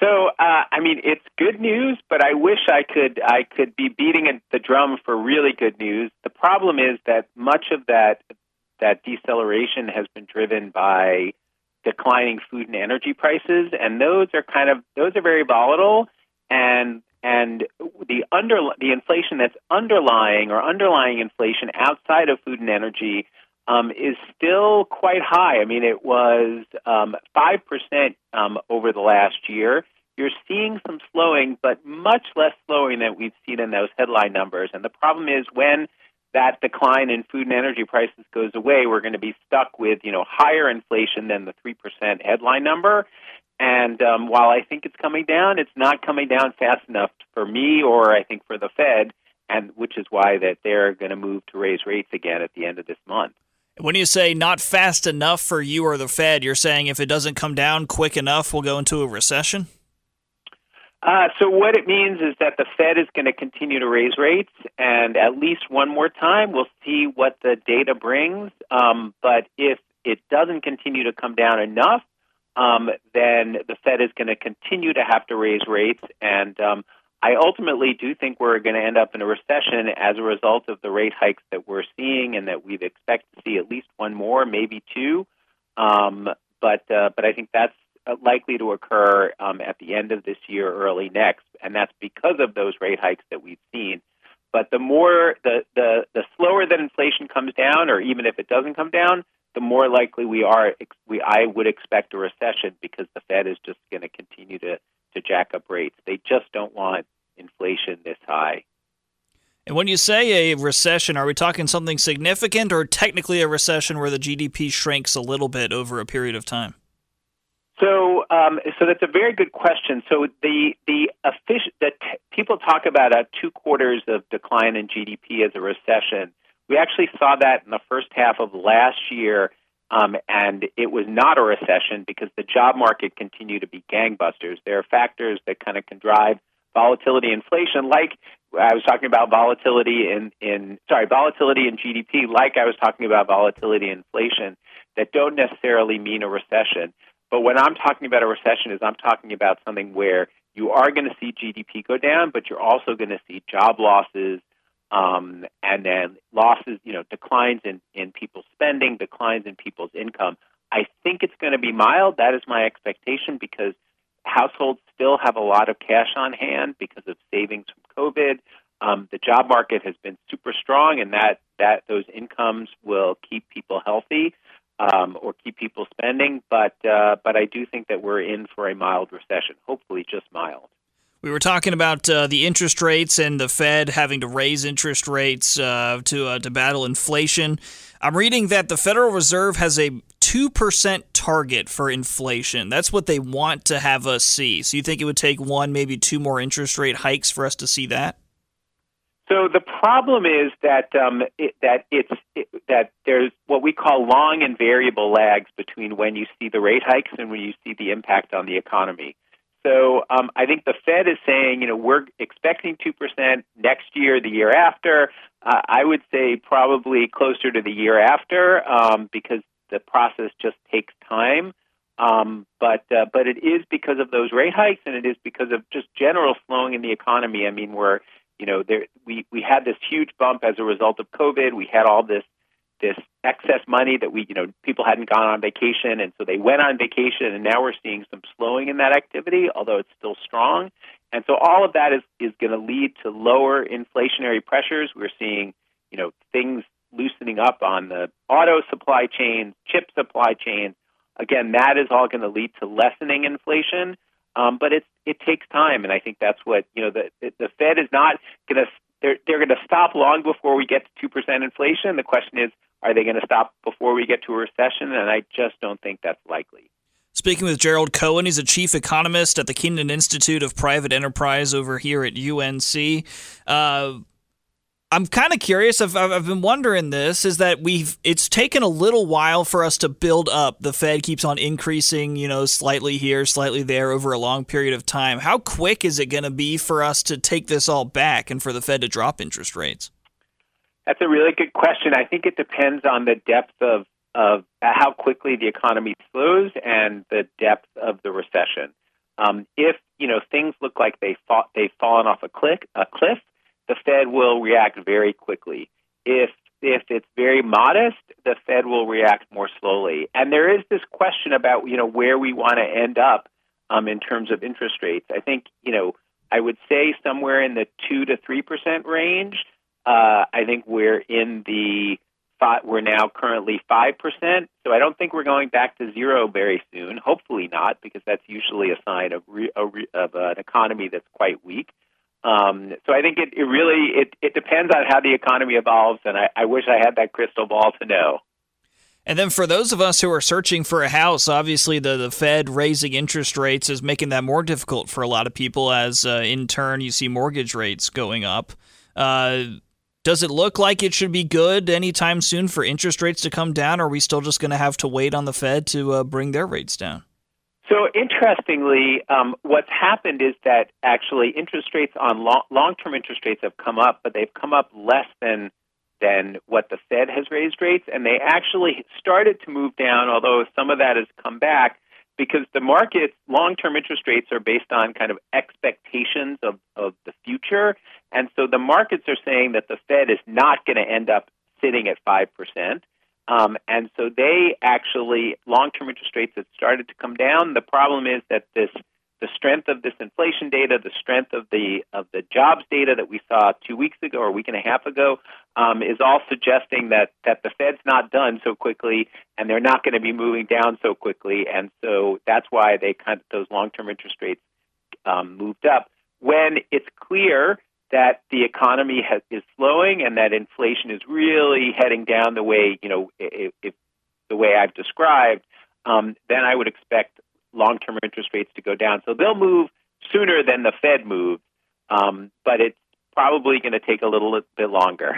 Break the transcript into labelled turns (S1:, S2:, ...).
S1: So, uh, I mean, it's good news, but I wish I could I could be beating the drum for really good news. The problem is that much of that that deceleration has been driven by declining food and energy prices, and those are kind of those are very volatile, and and the under the inflation that's underlying or underlying inflation outside of food and energy um, is still quite high. I mean, it was um, five percent um, over the last year. You're seeing some slowing, but much less slowing than we've seen in those headline numbers. And the problem is when that decline in food and energy prices goes away, we're going to be stuck with you know higher inflation than the three percent headline number. And um, while I think it's coming down, it's not coming down fast enough for me, or I think for the Fed, and which is why that they're going to move to raise rates again at the end of this month.
S2: When you say not fast enough for you or the Fed, you're saying if it doesn't come down quick enough, we'll go into a recession?
S1: Uh, so what it means is that the Fed is going to continue to raise rates, and at least one more time, we'll see what the data brings. Um, but if it doesn't continue to come down enough, um, then the Fed is going to continue to have to raise rates, and um, I ultimately do think we're going to end up in a recession as a result of the rate hikes that we're seeing, and that we'd expect to see at least one more, maybe two. Um, but uh, but I think that's uh, likely to occur um, at the end of this year, early next, and that's because of those rate hikes that we've seen. But the more the the the slower that inflation comes down, or even if it doesn't come down, the more likely we are we I would expect a recession because the Fed is just going to continue to to jack up rates. They just don't want inflation this high.
S2: And when you say a recession, are we talking something significant or technically a recession where the GDP shrinks a little bit over a period of time?
S1: So, um, so that's a very good question. So the the official that t- people talk about a two quarters of decline in GDP as a recession. We actually saw that in the first half of last year, um, and it was not a recession because the job market continued to be gangbusters. There are factors that kind of can drive volatility, inflation, like I was talking about volatility in in sorry volatility in GDP, like I was talking about volatility inflation, that don't necessarily mean a recession. But when I'm talking about a recession, is I'm talking about something where you are going to see GDP go down, but you're also going to see job losses, um, and then losses, you know, declines in, in people's spending, declines in people's income. I think it's going to be mild. That is my expectation because households still have a lot of cash on hand because of savings from COVID. Um, the job market has been super strong, and that that those incomes will keep people healthy um, or keep people spending. But uh, but I do think that we're in for a mild recession. Hopefully, just mild.
S2: We were talking about uh, the interest rates and the Fed having to raise interest rates uh, to uh, to battle inflation. I'm reading that the Federal Reserve has a two percent target for inflation. That's what they want to have us see. So you think it would take one, maybe two more interest rate hikes for us to see that?
S1: So the problem is that um, it, that it's it, that there's what we call long and variable lags between when you see the rate hikes and when you see the impact on the economy. So um, I think the Fed is saying, you know, we're expecting two percent next year, the year after. Uh, I would say probably closer to the year after um, because the process just takes time. Um, but uh, but it is because of those rate hikes, and it is because of just general slowing in the economy. I mean, we're you know, there we we had this huge bump as a result of COVID. We had all this this excess money that we, you know, people hadn't gone on vacation, and so they went on vacation, and now we're seeing some slowing in that activity, although it's still strong. And so all of that is is going to lead to lower inflationary pressures. We're seeing, you know, things loosening up on the auto supply chains, chip supply chains. Again, that is all going to lead to lessening inflation. Um, but it's it takes time, and I think that's what you know. The the Fed is not going to they're they're going to stop long before we get to two percent inflation. The question is, are they going to stop before we get to a recession? And I just don't think that's likely.
S2: Speaking with Gerald Cohen, he's a chief economist at the Kenan Institute of Private Enterprise over here at UNC. Uh, I'm kind of curious. I've, I've been wondering this is that we've it's taken a little while for us to build up. The Fed keeps on increasing, you know, slightly here, slightly there over a long period of time. How quick is it going to be for us to take this all back and for the Fed to drop interest rates?
S1: That's a really good question. I think it depends on the depth of of how quickly the economy slows and the depth of the recession. Um, if you know things look like they fought, they've fallen off a cliff, a cliff, the Fed will react very quickly. If if it's very modest, the Fed will react more slowly. And there is this question about you know where we want to end up um, in terms of interest rates. I think you know I would say somewhere in the two to three percent range. Uh, I think we're in the we're now currently five percent. So I don't think we're going back to zero very soon. Hopefully not, because that's usually a sign of re, a re, of an economy that's quite weak. Um, so I think it, it really it, it depends on how the economy evolves, and I, I wish I had that crystal ball to know.
S2: And then for those of us who are searching for a house, obviously the, the Fed raising interest rates is making that more difficult for a lot of people, as uh, in turn you see mortgage rates going up. Uh, does it look like it should be good anytime soon for interest rates to come down, or are we still just going to have to wait on the Fed to uh, bring their rates down?
S1: So interestingly, um, what's happened is that actually interest rates on long term interest rates have come up, but they've come up less than than what the Fed has raised rates, and they actually started to move down, although some of that has come back because the market long term interest rates are based on kind of expectations of, of the future. And so the markets are saying that the Fed is not going to end up sitting at 5%. Um, and so they actually, long term interest rates have started to come down. The problem is that this the strength of this inflation data, the strength of the of the jobs data that we saw two weeks ago or a week and a half ago, um, is all suggesting that that the Fed's not done so quickly, and they're not going to be moving down so quickly, and so that's why they kind of those long term interest rates um, moved up. When it's clear that the economy has, is slowing and that inflation is really heading down the way you know if, if the way I've described, um, then I would expect long-term interest rates to go down. So they'll move sooner than the Fed moves, um, but it's probably going to take a little bit longer.